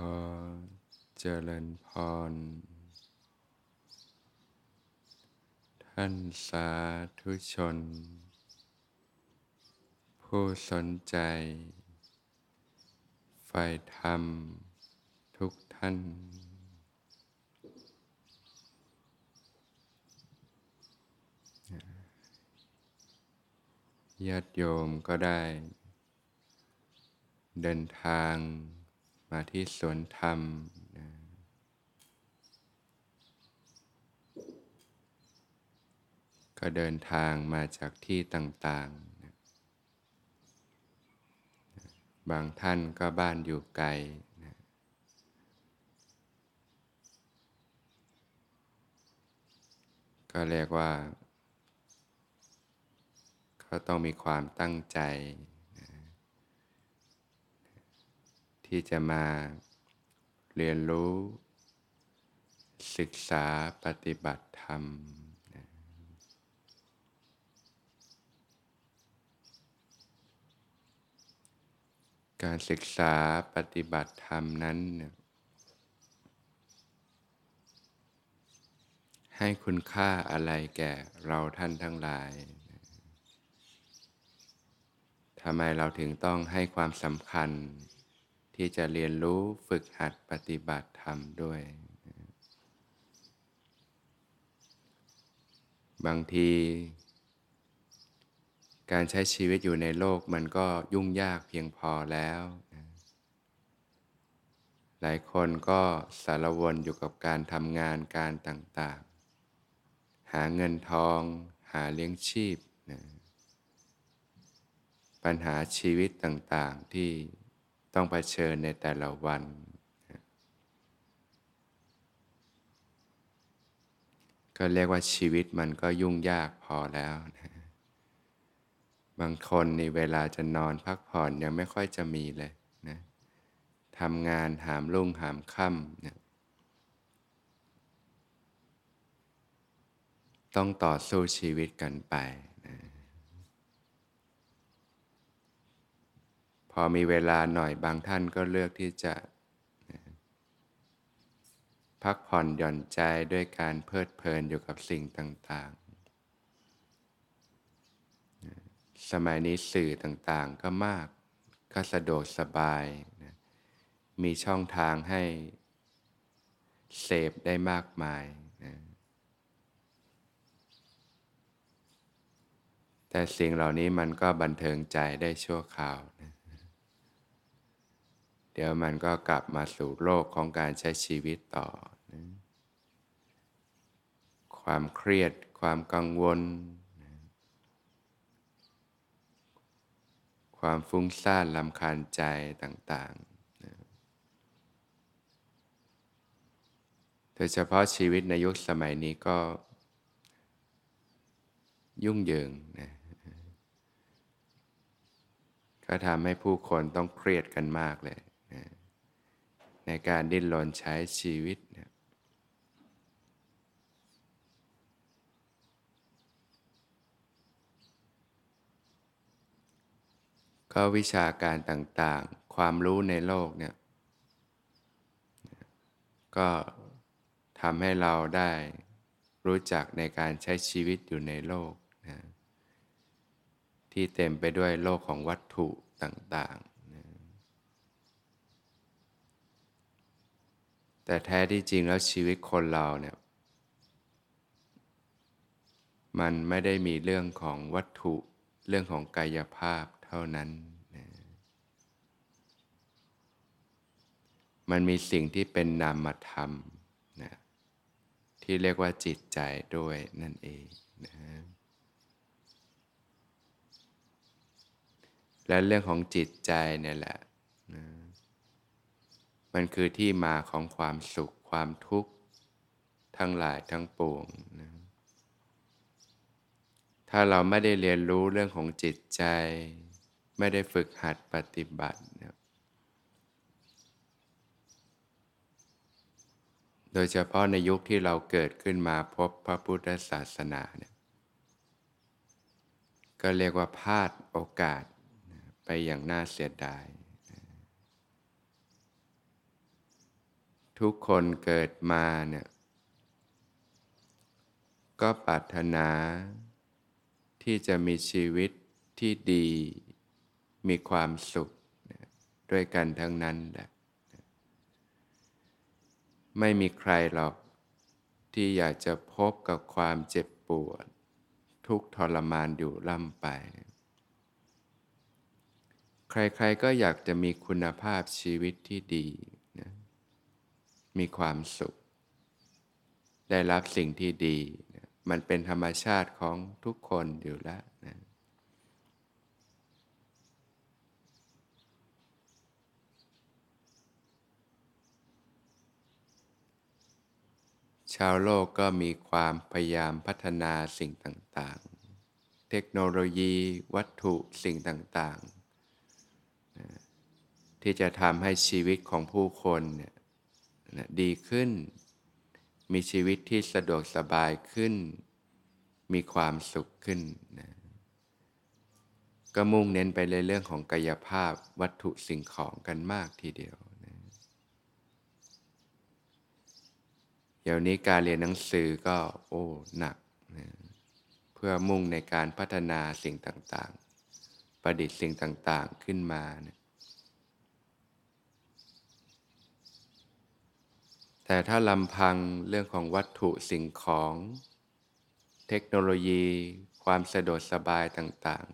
อเจริญพร ท่านสาธุชน ผู้สนใจใฝ่ธรรมทุกท่าน ญาติโยมก็ได้เดินทาง มาที่สวนธรรมนะก็เดินทางมาจากที่ต่างๆนะบางท่านก็บ้านอยู่ไกลนะก็เรียกว่า เขาต้องมีความตั้งใจ ที่จะมาเรียนรู้ ศึกษาปฏิบัติธรรม การศึกษาปฏิบัติธรรมนั้น ให้คุณค่าอะไรแก่เราท่านทั้งหลายทำไมเราถึงต้องให้ความสำคัญ ที่จะเรียนรู้ฝึกหัดปฏิบัติธรรมด้วย บางที การใช้ชีวิตอยู่ในโลกมันก็ยุ่งยากเพียงพอแล้วหลายคนก็สารวนอยู่กับการทำงานการต่างๆ หาเงินทอง หาเลี้ยงชีพนะปัญหาชีวิตต่างๆที่ ต้องเผชิญในแต่ละวัน ก็เรียกว่าชีวิตมันก็ยุ่งยากพอแล้วนะบางคนในเวลาจะนอนพักผ่อนยังไม่ค่อยจะมีเลยนะทำงานหามรุ่งหามค่ำนี่ยต้องต่อสู้ชีวิตกันไป พอมีเวลาหน่อยบางท่านก็เลือกที่จะ พักผ่อนหย่อนใจด้วยการเพลิดเพลินอยู่กับสิ่งต่างๆ สมัยนี้สื่อต่างๆก็มาก ก็สะดวกสบายมีช่องทางให้เสพได้มากมายนะแต่สิ่งเหล่านี้มันก็บันเทิงใจได้ชั่วคราวนะ เดี๋ยวมันก็กลับมาสู่โลกของการใช้ชีวิตต่อนะความเครียด ความกังวลนะความฟุ้งซ่านลำคาญใจต่างๆนะโดยเฉพาะชีวิตในยุคสมัยนี้ก็ ยุ่งเหยิงนะก็ทำให้ผู้คนต้องเครียดกันมากเลย ในการดิ้นรนใช้ชีวิตก็วิชาการต่างๆ ความรู้ในโลกเนี่ย ก็ทำให้เราได้รู้จักในการใช้ชีวิตอยู่ในโลกนะที่เต็มไปด้วยโลกของวัตถุต่าง แต่แท้ที่จริงแล้วชีวิตคนเราเนี่ยมันไม่ได้มีเรื่องของวัตถุเรื่องของกายภาพเท่านั้นนะมันมีสิ่งที่เป็นนามธรรมนะที่เรียกว่าจิตใจด้วยนั่นเองนะและเรื่องของจิตใจเนี่ยแหละนะ มันคือที่มาของความสุขความทุกข์ทั้งหลายทั้งปวงนะถ้าเราไม่ได้เรียนรู้เรื่องของจิตใจ ไม่ได้ฝึกหัดปฏิบัตินะโดยเฉพาะในยุคที่เราเกิดขึ้นมาพบพระพุทธศาสนาเนี่ยก็เรียกว่าพลาดโอกาสไปอย่างน่าเสียดาย ทุกคนเกิดมาเนี่ยก็ปรารถนา ที่จะมีชีวิตที่ดี มีความสุขด้วยกันทั้งนั้นแหละไม่มีใครหรอกที่อยากจะพบกับความเจ็บปวด ทุกทรมานอยู่ล่ำไป ใครๆก็อยากจะมีคุณภาพชีวิตที่ดี มีความสุข ได้รับสิ่งที่ดี มันเป็นธรรมชาติของทุกคนอยู่แล้วนะชาวโลกก็มีความพยายามพัฒนาสิ่งต่างๆ เทคโนโลยีวัตถุสิ่งต่างๆ ที่จะทำให้ชีวิตของผู้คนเนี่ย ดีขึ้น มีชีวิตที่สะดวกสบายขึ้น มีความสุขขึ้นนะก็มุ่งเน้นไปในเรื่องของกายภาพวัตถุสิ่งของกันมากทีเดียวเดี๋ยวนี้การเรียนหนังสือก็โอ้หนักนะเพื่อมุ่งในการพัฒนาสิ่งต่างๆ ประดิษฐ์สิ่งต่างๆขึ้นมานะ แต่ถ้าลำพังเรื่องของวัตถุสิ่งของ เทคโนโลยี ความสะดวกสบายต่าง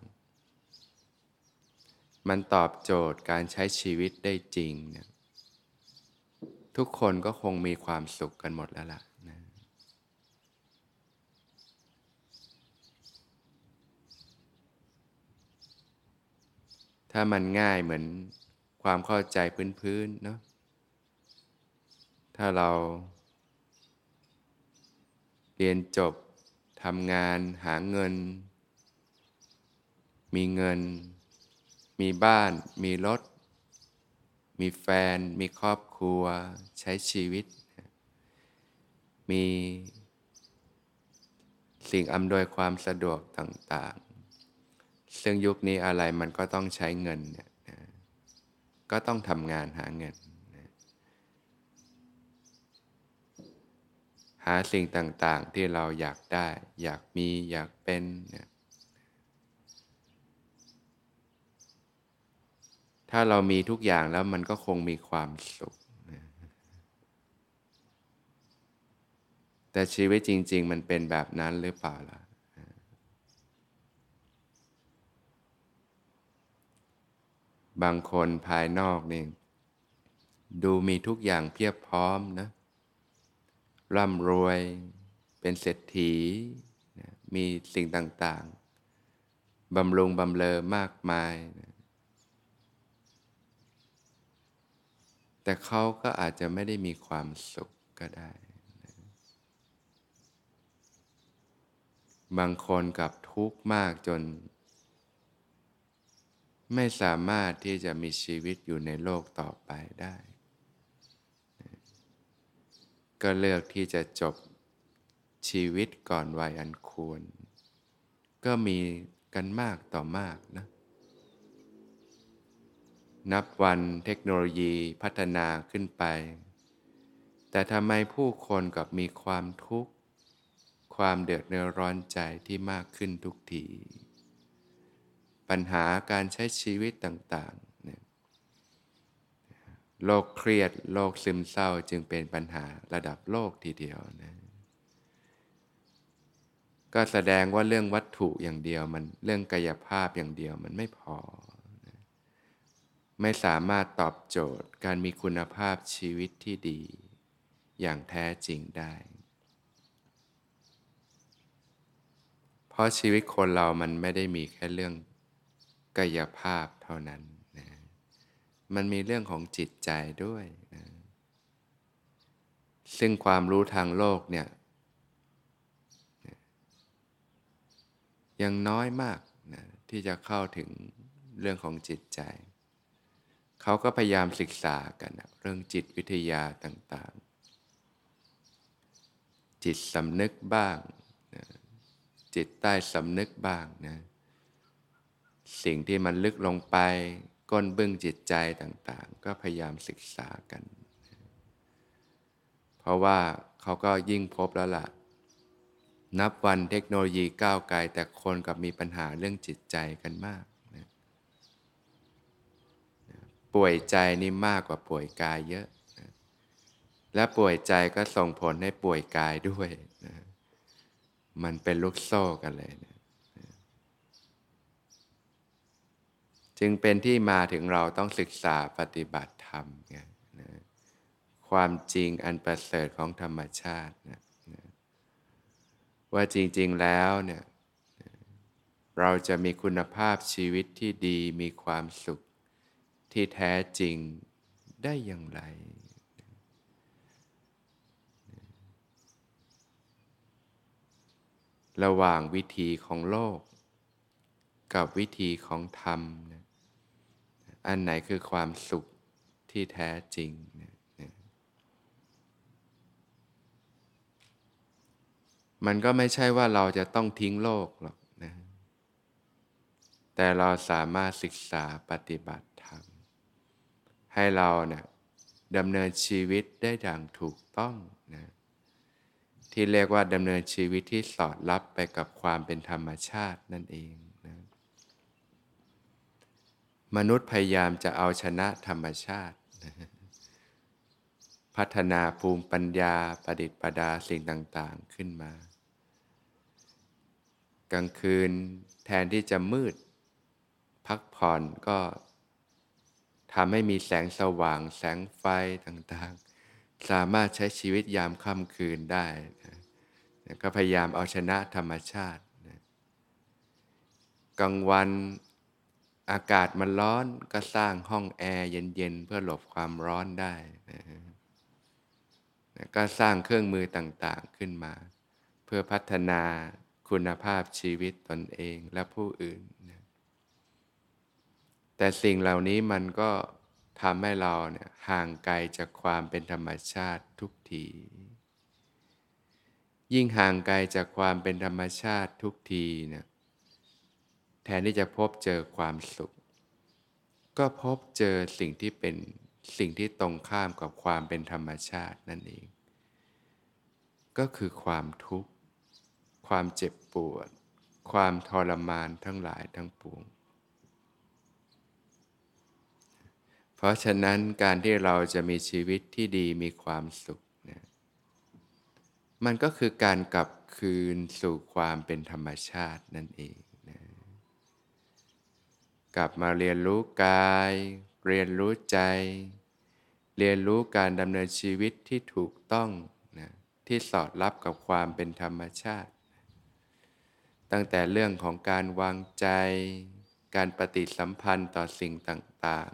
ๆ มันตอบโจทย์การใช้ชีวิตได้จริงเนี่ยทุกคนก็คงมีความสุขกันหมดแล้วล่ะนะถ้ามันง่ายเหมือนความเข้าใจพื้นๆเนาะ ถ้าเราเรียนจบทำงานหาเงิน มีเงิน มีบ้าน มีรถ มีแฟน มีครอบครัว ใช้ชีวิต มีสิ่งอำนวยความสะดวกต่าง ๆ ซึ่งยุคนี้อะไรมันก็ต้องใช้เงินเนี่ยก็ต้องทำงานหาเงิน หาสิ่งต่างๆ ที่เราอยากได้ อยากมีอยากเป็นเนี่ยถ้าเรามีทุกอย่างแล้วมันก็คงมีความสุขแต่ชีวิตจริง ๆ มันเป็นแบบนั้นหรือเปล่าล่ะบางคนภายนอกนี่ดูมีทุกอย่างเพียบพร้อมนะ ร่ำรวย เป็นเศรษฐี มีสิ่งต่างๆ บำรุงบำเลอมากมายนะแต่เขาก็อาจจะไม่ได้มีความสุขก็ได้บางคนกับทุกข์มากจน ไม่สามารถที่จะมีชีวิตอยู่ในโลกต่อไปได้ ก็เลือกที่จะจบชีวิตก่อนวัยอันควร ก็มีกันมากต่อมากนะ นับวันเทคโนโลยีพัฒนาขึ้นไป แต่ทำไมผู้คนกับมีความทุกข์ ความเดือดเนื้อร้อนใจที่มากขึ้นทุกที ปัญหาการใช้ชีวิตต่าง โรคเครียดโรคซึมเศร้าจึงเป็นปัญหาระดับโลกทีเดียวนะก็แสดงว่าเรื่องวัตถุอย่างเดียวมันเรื่องกายภาพอย่างเดียวมันไม่พอ ไม่สามารถตอบโจทย์การมีคุณภาพชีวิตที่ดี อย่างแท้จริงได้ เพราะชีวิตคนเรามันไม่ได้มีแค่เรื่องกายภาพเท่านั้น มันมีเรื่องของจิตใจด้วยนะซึ่งความรู้ทางโลกเนี่ยยังน้อยมากนะที่จะเข้าถึงเรื่องของจิตใจ เขาก็พยายามศึกษากันนะเรื่องจิตวิทยาต่างๆ จิตสำนึกบ้างนะจิตใต้สำนึกบ้างนะสิ่งที่มันลึกลงไป ก้นเบึ้องจิตใจต่างๆ ก็พยายามศึกษากัน เพราะว่าเขาก็ยิ่งพบแล้วล่ะ นับวันเทคโนโลยีก้าวไกลแต่คนกับมีปัญหาเรื่องจิตใจกันมากนะป่วยใจนี่มากกว่าป่วยกายเยอะนะและป่วยใจก็ส่งผลให้ป่วยกายด้วยนะมันเป็นลูกโซ่กันเลยนะ จึงเป็นที่มาถึงเราต้องศึกษาปฏิบัติธรรมนะความจริงอันประเสริฐของธรรมชาตินะนะว่าจริง ๆ แล้วเนี่ยเราจะมีคุณภาพชีวิตที่ดีมีความสุขที่แท้จริงได้อย่างไร ระหว่างวิธีของโลก กับวิธีของธรรมนะ อันไหนคือความสุขที่แท้จริงนะมันก็ไม่ใช่ว่าเราจะต้องทิ้งโลกหรอกนะ แต่เราสามารถศึกษาปฏิบัติธรรม ให้เราเนะี่ยดำเนินชีวิตได้อย่างถูกต้องนะ ที่เรียกว่าดำเนินชีวิตที่สอดรับไปกับความเป็นธรรมชาตินั่นเอง มนุษย์พยายามจะเอาชนะธรรมชาติ พัฒนาภูมิปัญญาประดิษฐ์ประดาสิ่งต่าง ๆ ขึ้นมา กลางคืนแทนที่จะมืด พักผ่อนก็ทำให้มีแสงสว่างแสงไฟต่างๆ สามารถใช้ชีวิตยามค่ำคืนได้ ก็พยายามเอาชนะธรรมชาตินะกลางวัน อากาศมันร้อนก็สร้างห้องแอร์เย็นๆ เพื่อหลบความร้อนได้นะก็สร้างเครื่องมือต่างๆขึ้นมา เพื่อพัฒนาคุณภาพชีวิตตนเองและผู้อื่นนะแต่สิ่งเหล่านี้มันก็ทำให้เราเนี่ยห่างไกลจากความเป็นธรรมชาติทุกที ยิ่งห่างไกลจากความเป็นธรรมชาติทุกทีเนี่ย แทนที่จะพบเจอความสุข ก็พบเจอสิ่งที่เป็นสิ่งที่ตรงข้ามกับความเป็นธรรมชาตินั่นเอง ก็คือความทุกข์ ความเจ็บปวด ความทรมานทั้งหลายทั้งปวง เพราะฉะนั้นการที่เราจะมีชีวิตที่ดีมีความสุขนะมันก็คือการกลับคืนสู่ความเป็นธรรมชาตินั่นเอง กลับมาเรียนรู้กาย เรียนรู้ใจ เรียนรู้การดำเนินชีวิตที่ถูกต้องนะที่สอดรับกับความเป็นธรรมชาติ ตั้งแต่เรื่องของการวางใจ การปฏิสัมพันธ์ต่อสิ่งต่าง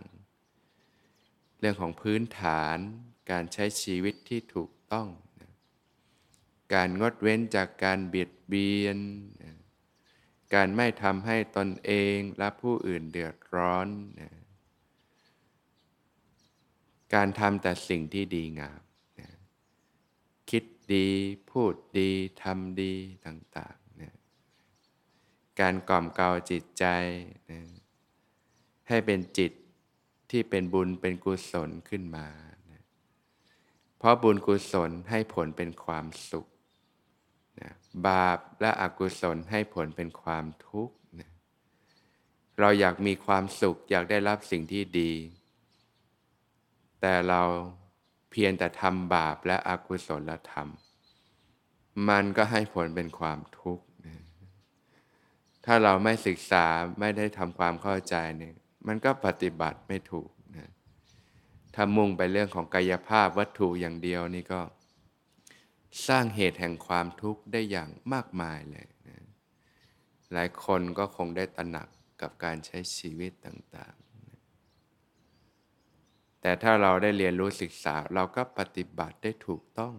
ๆ เรื่องของพื้นฐานการใช้ชีวิตที่ถูกต้องนะการงดเว้นจากการเบียดเบียนนะ การไม่ทำให้ตนเองและผู้อื่นเดือดร้อนนะการทำแต่สิ่งที่ดีงามนะคิดดีพูดดีทำดีต่างๆนะการกล่อมเกลาจิตใจนะให้เป็นจิตที่เป็นบุญเป็นกุศลขึ้นมานะเพราะบุญกุศลให้ผลเป็นความสุข นะบาปและอกุศลให้ผลเป็นความทุกข์นะเราอยากมีความสุขอยากได้รับสิ่งที่ดี แต่เราเพียงแต่ทำบาปและอกุศลธรรม มันก็ให้ผลเป็นความทุกข์ถ้าเราไม่ศึกษาไม่ได้ทำความเข้าใจเนี่ยมันก็ปฏิบัติไม่ถูกนะถ้ามุ่งไปเรื่องของกายภาพวัตถุอย่างเดียวนี่ก็ สร้างเหตุแห่งความทุกข์ได้อย่างมากมายเลยนะหลายคนก็คงได้ตระหนักกับการใช้ชีวิตต่างๆแต่ถ้าเราได้เรียนรู้ศึกษาเราก็ปฏิบัติได้ถูกต้อง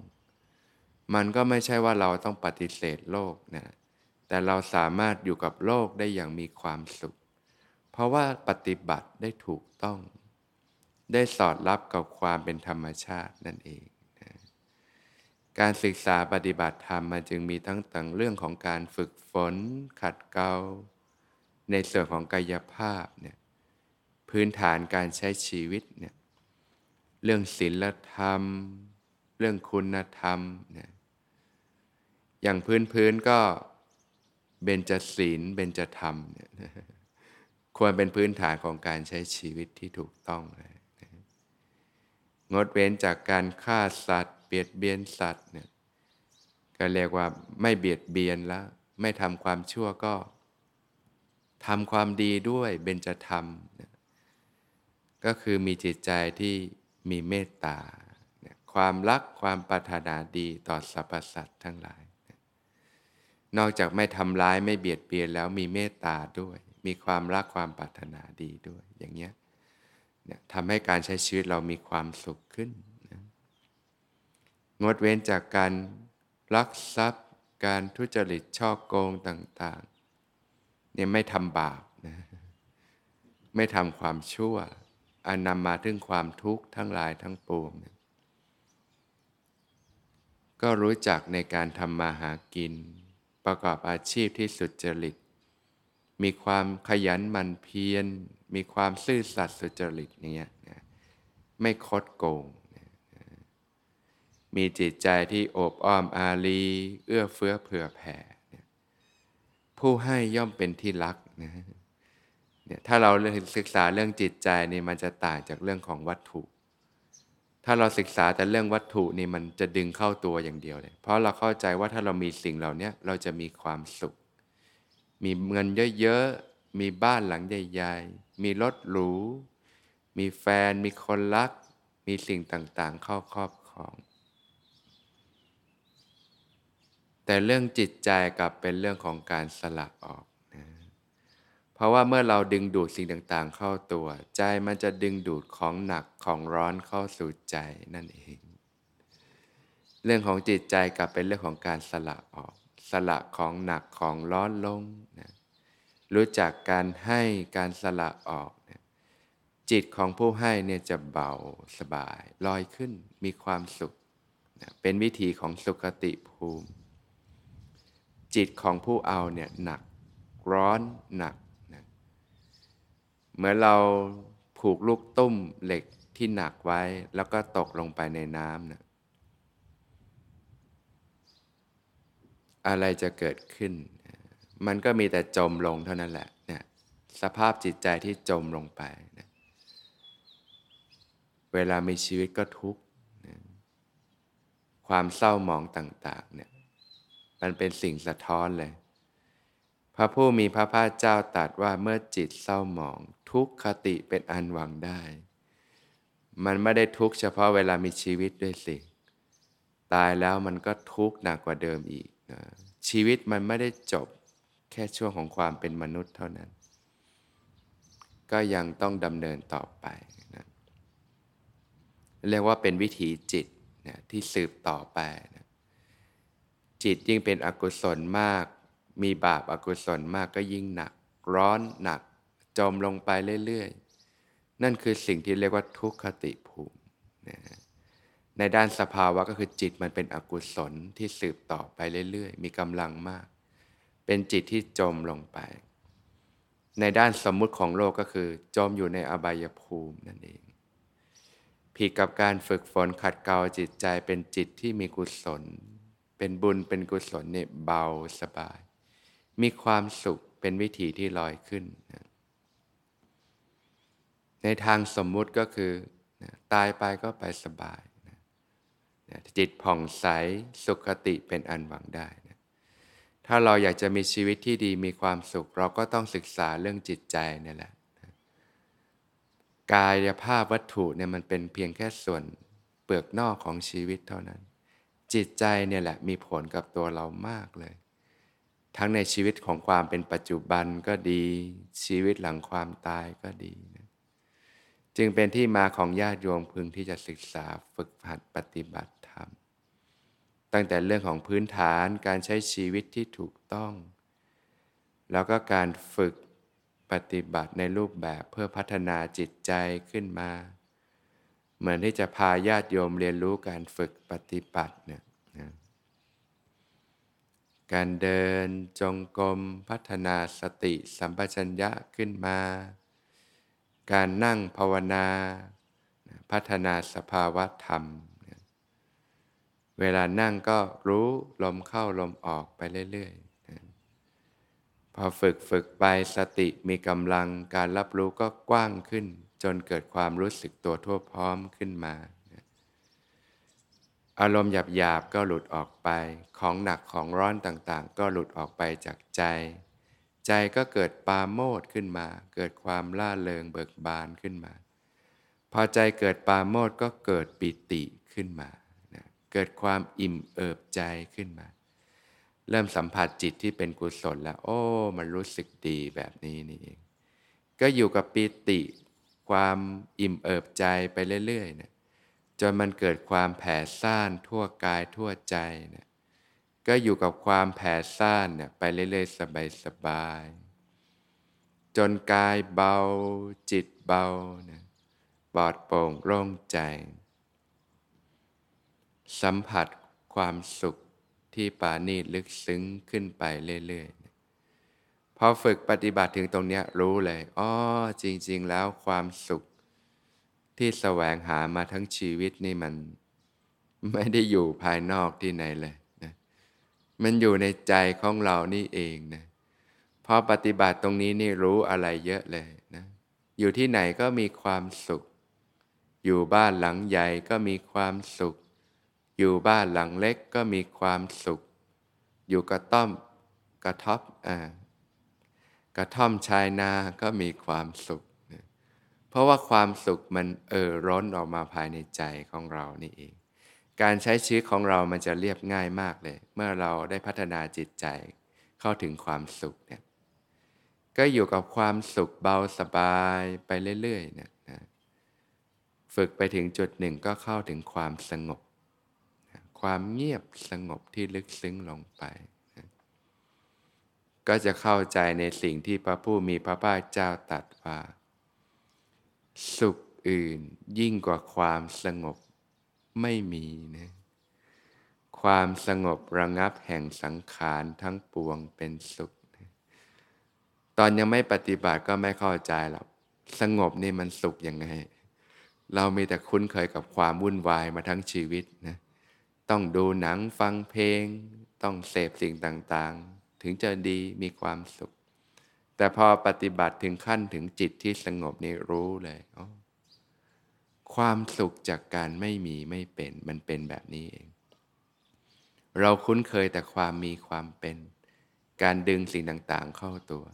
มันก็ไม่ใช่ว่าเราต้องปฏิเสธโลกนะแต่เราสามารถอยู่กับโลกได้อย่างมีความสุข เพราะว่าปฏิบัติได้ถูกต้อง ได้สอดรับกับความเป็นธรรมชาตินั่นเอง การศึกษาปฏิบัติธรรมมันจึงมีทั้งต่างเรื่องของการฝึกฝน ขัดเกลาในส่วนของกายภาพเนี่ยพื้นฐานการใช้ชีวิตเนี่ยเรื่องศีลธรรม เรื่องคุณธรรมเนี่ยอย่างพื้นพื้นก็เบญจศีลเบญจธรรมเนี่ยควรเป็นพื้นฐานของการใช้ชีวิตที่ถูกต้องเลยงดเว้นจากการฆ่าสัตว์ บียดเบียนสัตว์เนี่ยก็เรียกว่าไม่เบียดเบียนแล้วไม่ทำความชั่วก็ทำความดีด้วยเบญจธรรม ก็คือมีจิตใจที่มีเมตตา ความรักความปรารถนาดีต่อสรรพสัตว์ทั้งหลาย นอกจากไม่ทำร้ายไม่เบียดเบียนแล้วมีเมตตาด้วย มีความรักความปรารถนาดีด้วย อย่างเงี้ยทำให้การใช้ชีวิตเรามีความสุขขึ้น งดเว้นจากการลักทรัพย์ การทุจริตช่อโกงต่างๆเนี่ยไม่ทำบาปนะไม่ทำความชั่วอันนำมาถึงความทุกข์ทั้งหลายทั้งปวงนะก็รู้จักในการทำมาหากิน ประกอบอาชีพที่สุจริต มีความขยันหมั่นเพียร มีความซื่อสัตย์สุจริตเนี้ยไม่คดโกง มีจิตใจที่โอบอ้อมอารีเอื้อเฟื้อเผื่อแผ่ ผู้ให้ย่อมเป็นที่รักนะเนี่ยถ้าเราศึกษาเรื่องจิตใจนี่มันจะต่างจากเรื่องของวัตถุ ถ้าเราศึกษาแต่เรื่องวัตถุนี่มันจะดึงเข้าตัวอย่างเดียวเลย เพราะเราเข้าใจว่าถ้าเรามีสิ่งเหล่านี้เราจะมีความสุข มีเงินเยอะๆ มีบ้านหลังใหญ่ๆ มีรถหรู มีแฟน มีคนรัก มีสิ่งต่างๆ เข้าครอบครอง แต่เรื่องจิตใจกลับเป็นเรื่องของการสละออกนะเพราะว่าเมื่อเราดึงดูดสิ่งต่างๆ เข้าตัว ใจมันจะดึงดูดของหนักของร้อนเข้าสู่ใจนั่นเอง เรื่องของจิตใจกลับเป็นเรื่องของการสละออก สละของหนักของร้อนลงนะรู้จักการให้การสละออกนะจิตของผู้ให้เนี่ยจะเบาสบายลอยขึ้นมีความสุขนะเป็นวิธีของสุขติภูมิ จิตของผู้เอาเนี่ยหนักร้อนหนักเหมือนเราผูกลูกตุ้มเหล็กที่หนักไว้แล้วก็ตกลงไปในน้ำนะอะไรจะเกิดขึ้น มันก็มีแต่จมลงเท่านั้นแหละเนี่ยสภาพจิตใจที่จมลงไปนะเวลามีชีวิตก็ทุกข์นะความเศร้าหมองต่าง ๆ เนี่ย มันเป็นสิ่งสะท้อนเลย พระผู้มีพระภาคเจ้าตรัสว่าเมื่อจิตเศร้าหมอง ทุกขติเป็นอันหวังได้ มันไม่ได้ทุกเฉพาะเวลามีชีวิตด้วยสิ ตายแล้วมันก็ทุกข์หนักกว่าเดิมอีกนะชีวิตมันไม่ได้จบแค่ช่วงของความเป็นมนุษย์เท่านั้น ก็ยังต้องดำเนินต่อไปนะเรียกว่าเป็นวิถีจิตนะที่สืบต่อไป จิตยิ่งเป็นอกุศลมาก มีบาปอากุศลมากก็ยิ่งหนัก ร้อนหนัก จมลงไปเรื่อยๆ นั่นคือสิ่งที่เรียกว่าทุกขติภูมินะในด้านสภาวะก็คือจิตมันเป็นอกุศลที่สืบต่อไปเรื่อยๆ มีกำลังมาก เป็นจิตที่จมลงไป ในด้านสมมุติของโลกก็คือ จมอยู่ในอบายภูมินั่นเอง ผิดกับการฝึกฝนขัดเกลาจิตใจเป็นจิตที่มีกุศล เป็นบุญเป็นกุศลเนี่ยเบาสบาย มีความสุขเป็นวิถีที่ลอยขึ้นนะในทางสมมุติก็คือนะตายไปก็ไปสบายนะนะจิตผ่องใสสุขติเป็นอันหวังได้นะถ้าเราอยากจะมีชีวิตที่ดีมีความสุข เราก็ต้องศึกษาเรื่องจิตใจนี่แหละนะกายภาพวัตถุเนี่ยมันเป็นเพียงแค่ส่วนเปลือกนอกของชีวิตเท่านั้น จิตใจเนี่ยแหละมีผลกับตัวเรามากเลย ทั้งในชีวิตของความเป็นปัจจุบันก็ดี ชีวิตหลังความตายก็ดีนะจึงเป็นที่มาของญาติโยมพึงที่จะศึกษาฝึกหัดปฏิบัติธรรม ตั้งแต่เรื่องของพื้นฐานการใช้ชีวิตที่ถูกต้อง แล้วก็การฝึกปฏิบัติในรูปแบบเพื่อพัฒนาจิตใจขึ้นมา เหมือนที่จะพาญาติโยมเรียนรู้การฝึกปฏิบัติเนี่ยนะการเดินจงกรมพัฒนาสติสัมปชัญญะขึ้นมา การนั่งภาวนา พัฒนาสภาวะธรรม เวลานั่งก็รู้ลมเข้าลมออกไปเรื่อยๆนะพอฝึกฝึกไปสติมีกำลังการรับรู้ก็กว้างขึ้น จนเกิดความรู้สึกตัวทั่วพร้อมขึ้นมา อารมณ์หยาบๆก็หลุดออกไป ของหนักของร้อนต่างๆ ก็หลุดออกไปจากใจ ใจก็เกิดปาโมดขึ้นมา เกิดความล่าเริงเบิกบานขึ้นมา พอใจเกิดปาโมดก็เกิดปิติขึ้นมา เกิดความอิ่มเอิบใจขึ้นมา เริ่มสัมผัสจิตที่เป็นกุศลแล้ว โอ้ มันรู้สึกดีแบบนี้นี่เอง ก็อยู่กับปิติ ความอิ่มเอิบใจไปเรื่อยๆนะจนมันเกิดความแผ่ซ่านทั่วกายทั่วใจเนี่ยก็อยู่กับความแผ่ซ่านเนี่ยไปเรื่อยๆสบายๆจนกายเบาจิตเบานี่ยปลอดโปร่งโล่งใจ สัมผัสความสุขที่ปานีลึกซึ้งขึ้นไปเรื่อยๆ พอฝึกปฏิบัติถึงตรงนี้รู้เลยอ๋อจริง ๆ แล้วความสุข ที่แสวงหามาทั้งชีวิตนี่มัน ไม่ได้อยู่ภายนอกที่ไหนเลยนะมันอยู่ในใจของเรานี่เองนะพอปฏิบัติตรงนี้นี่รู้อะไรเยอะเลยนะอยู่ที่ไหนก็มีความสุข อยู่บ้านหลังใหญ่ก็มีความสุข อยู่บ้านหลังเล็กก็มีความสุข อยู่กระต้อมกระท็อปอ่า กระท่อมชายนาก็มีความสุข เพราะว่าความสุขมันเอ่อร้อนออกมาภายในใจของเรานี่เอง การใช้ชีวิตของเรามันจะเรียบง่ายมากเลย เมื่อเราได้พัฒนาจิตใจเข้าถึงความสุขเนี่ย ก็อยู่กับความสุขเบาสบายไปเรื่อยๆเนี่ยนะฝึกไปถึงจุดหนึ่งก็เข้าถึงความสงบ ความเงียบสงบที่ลึกซึ้งลงไป ก็จะเข้าใจในสิ่งที่พระผู้มีพระภาคเจ้าตรัสว่า สุขอื่นยิ่งกว่าความสงบไม่มีนะความสงบระงับแห่งสังขารทั้งปวงเป็นสุขนะตอนยังไม่ปฏิบัติก็ไม่เข้าใจหรอกสงบนี่มันสุขยังไง เรามีแต่คุ้นเคยกับความวุ่นวายมาทั้งชีวิตนะต้องดูหนังฟังเพลง ต้องเสพสิ่งต่างๆ ถึงจะดีมีความสุข แต่พอปฏิบัติถึงขั้นถึงจิตที่สงบนี่รู้เลยความสุขจากการไม่มีไม่เป็นมันเป็นแบบนี้เอง เราคุ้นเคยแต่ความมีความเป็น การดึงสิ่งต่างๆเข้าตัว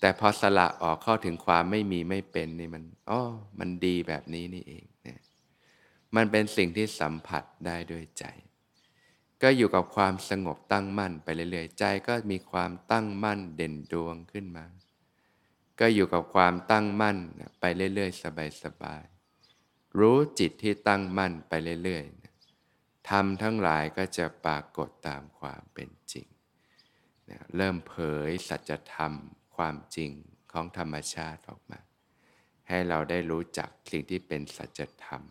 แต่พอสละออกเข้าถึงความไม่มีไม่เป็นนี่มันอ๋อมันดีแบบนี้นี่เองเนี่ยมันเป็นสิ่งที่สัมผัสได้ด้วยใจ ก็อยู่กับความสงบตั้งมั่นไปเรื่อยๆ ใจก็มีความตั้งมั่นเด่นดวงขึ้นมา ก็อยู่กับความตั้งมั่นไปเรื่อยๆ สบายๆ รู้จิตที่ตั้งมั่นไปเรื่อยๆทำทั้งหลายก็จะปรากฏตามความเป็นจริง เริ่มเผยสัจธรรมความจริงของธรรมชาติออกมา ให้เราได้รู้จักสิ่งที่เป็นสัจธรรม